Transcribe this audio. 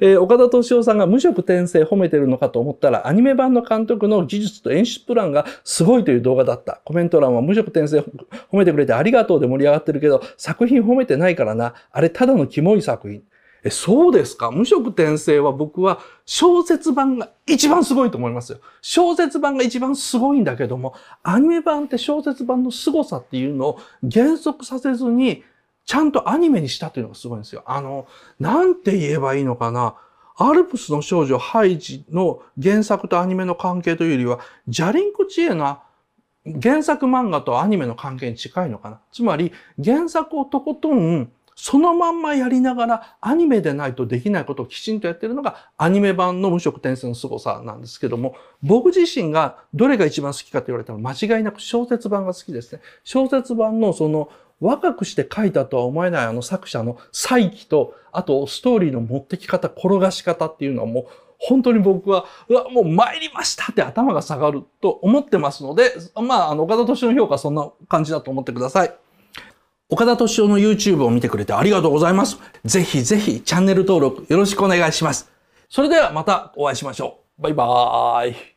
えー、岡田敏夫さんが無色転生褒めてるのかと思ったら、アニメ版の監督の技術と演出プランがすごいという動画だった。コメント欄は無色転生褒めてくれてありがとうで盛り上がってるけど、作品褒めてないからな。あれただのキモい作品。え、そうですか？無色転生は僕は小説版が一番すごいと思いますよ。小説版が一番すごいんだけども、アニメ版って小説版の凄さっていうのを減速させずに、ちゃんとアニメにしたというのがすごいんですよ。あの、なんて言えばいいのかな。アルプスの少女ハイジの原作とアニメの関係というよりは、ジャリンクチエナ原作漫画とアニメの関係に近いのかな。つまり、原作をとことんそのまんまやりながらアニメでないとできないことをきちんとやってるのがアニメ版の無色転生の凄さなんですけども、僕自身がどれが一番好きかと言われたら間違いなく小説版が好きですね。小説版のその若くして書いたとは思えないあの作者の再起と、あとストーリーの持ってき方、転がし方っていうのはもう本当に僕は、うわ、もう参りましたって頭が下がると思ってますので、まあ、あの、岡田敏夫の評価はそんな感じだと思ってください。岡田敏夫の YouTube を見てくれてありがとうございます。ぜひぜひチャンネル登録よろしくお願いします。それではまたお会いしましょう。バイバーイ。